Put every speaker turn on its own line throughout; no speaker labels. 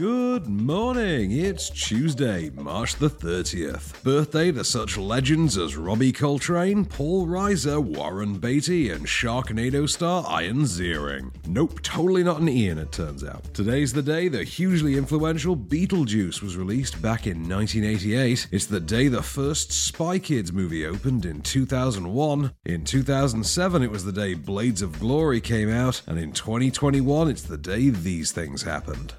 Good morning. It's Tuesday, March the 30th. Birthday to such legends as Robbie Coltrane, Paul Reiser, Warren Beatty, and Sharknado star Ian Ziering. Nope, totally not an Ian, it turns out. Today's the day the hugely influential Beetlejuice was released back in 1988. It's the day the first Spy Kids movie opened in 2001. In 2007, it was the day Blades of Glory came out. And in 2021, it's the day these things happened.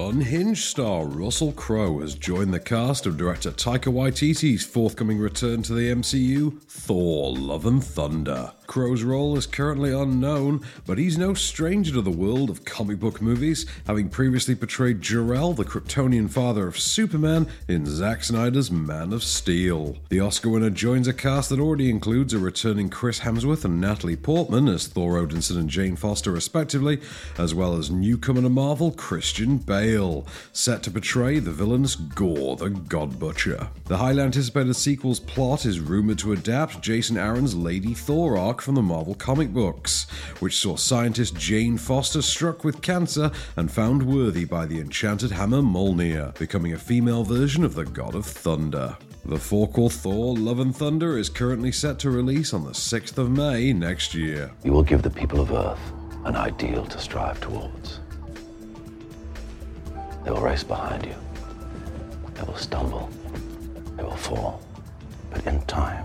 Unhinged star Russell Crowe has joined the cast of director Taika Waititi's forthcoming return to the MCU, Thor Love and Thunder. Crowe's role is currently unknown, but he's no stranger to the world of comic book movies, having previously portrayed Jor-El, the Kryptonian father of Superman, in Zack Snyder's Man of Steel. The Oscar winner joins a cast that already includes a returning Chris Hemsworth and Natalie Portman as Thor Odinson and Jane Foster, respectively, as well as newcomer to Marvel Christian Bale, set to portray the villainous Gorr the God Butcher. The highly anticipated sequel's plot is rumored to adapt Jason Aaron's Lady Thor arc from the Marvel comic books, which saw scientist Jane Foster struck with cancer and found worthy by the enchanted hammer Mjolnir, becoming a female version of the God of Thunder. The four-core Thor Love and Thunder is currently set to release on the 6th of May next year.
You will give the people of Earth an ideal to strive towards. They will race behind you. They will stumble. They will fall. But in time,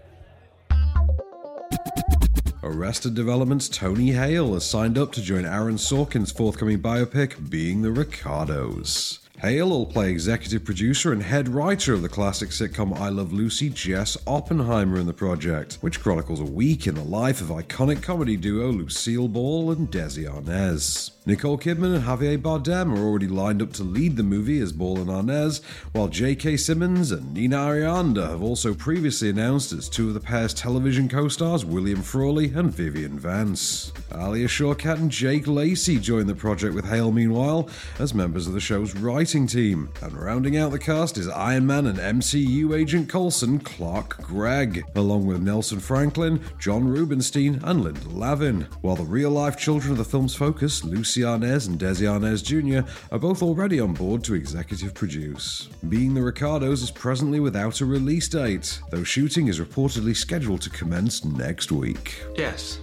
Arrested Development's Tony Hale has signed up to join Aaron Sorkin's forthcoming biopic, Being the Ricardos. Hale will play executive producer and head writer of the classic sitcom I Love Lucy, Jess Oppenheimer, in the project, which chronicles a week in the life of iconic comedy duo Lucille Ball and Desi Arnaz. Nicole Kidman and Javier Bardem are already lined up to lead the movie as Ball and Arnaz, while J.K. Simmons and Nina Arianda have also previously announced as two of the pair's television co-stars William Frawley and Vivian Vance. Alia Shawkat and Jake Lacy join the project with Hale meanwhile as members of the show's writing team. And rounding out the cast is Iron Man and MCU agent Coulson Clark Gregg, along with Nelson Franklin, John Rubinstein, and Linda Lavin. While the real-life children of the film's focus, Lucy Arnaz and Desi Arnaz Jr., are both already on board to executive produce. Being the Ricardos is presently without a release date, though shooting is reportedly scheduled to commence next week.
Yes,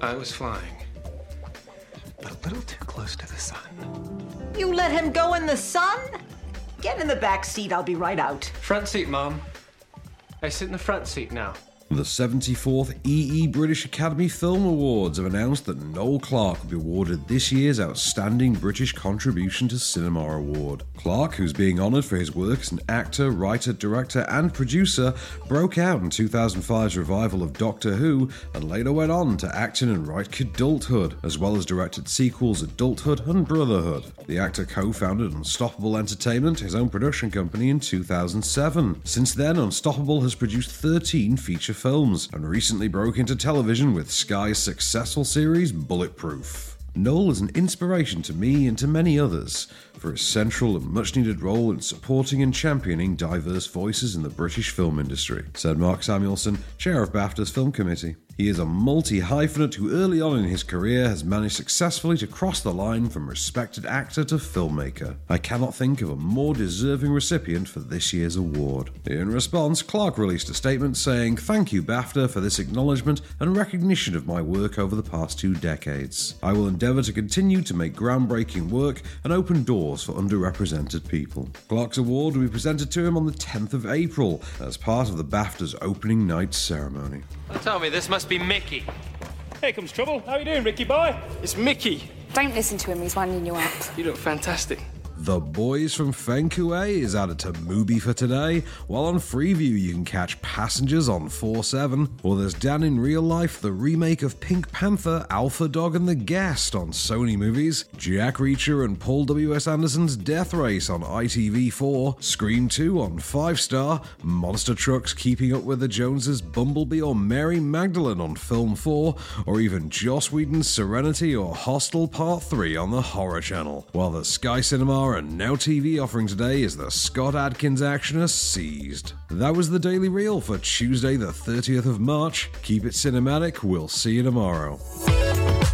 I was flying. But a little too close to the sun.
You let him go in the sun? Get in the back seat. I'll be right out.
Front seat, Mom. I sit in the front seat now.
The 74th EE British Academy Film Awards have announced that Noel Clarke will be awarded this year's Outstanding British Contribution to Cinema Award. Clarke, who's being honoured for his work as an actor, writer, director, and producer, broke out in 2005's revival of Doctor Who and later went on to act in and write Adulthood, as well as directed sequels Adulthood and Brotherhood. The actor co founded Unstoppable Entertainment, his own production company, in 2007. Since then, Unstoppable has produced 13 feature films and recently broke into television with Sky's successful series Bulletproof. Noel is an inspiration to me and to many others for his central and much needed role in supporting and championing diverse voices in the British film industry, said Marc Samuelson, chair of BAFTA's Film Committee. He is a multi hyphenate who early on in his career has managed successfully to cross the line from respected actor to filmmaker. I cannot think of a more deserving recipient for this year's award. In response, Clarke released a statement saying, Thank you, BAFTA, for this acknowledgement and recognition of my work over the past two decades. I will endeavour to continue to make groundbreaking work and open doors for underrepresented people. Clarke's award will be presented to him on the 10th of April as part of the BAFTA's opening night ceremony.
Tell me, this must be Mickey.
Here comes trouble. How are you doing, Ricky boy?
It's Mickey.
Don't listen to him, he's winding you up.
You look fantastic.
The Boys from Fengkuei is added to Mubi for today, while on Freeview you can catch Passengers on 4-7, or there's Dan in Real Life, the remake of Pink Panther, Alpha Dog and the Guest on Sony Movies, Jack Reacher and Paul W.S. Anderson's Death Race on ITV4, Scream 2 on 5 Star, Monster Trucks Keeping Up with the Joneses, Bumblebee or Mary Magdalene on Film 4, or even Joss Whedon's Serenity or Hostel Part 3 on the Horror Channel, while the Sky Cinema and Now TV offering today is the Scott Adkins actioner Seized. That was the Daily Reel for Tuesday, the 30th of March. Keep it cinematic. We'll see you tomorrow.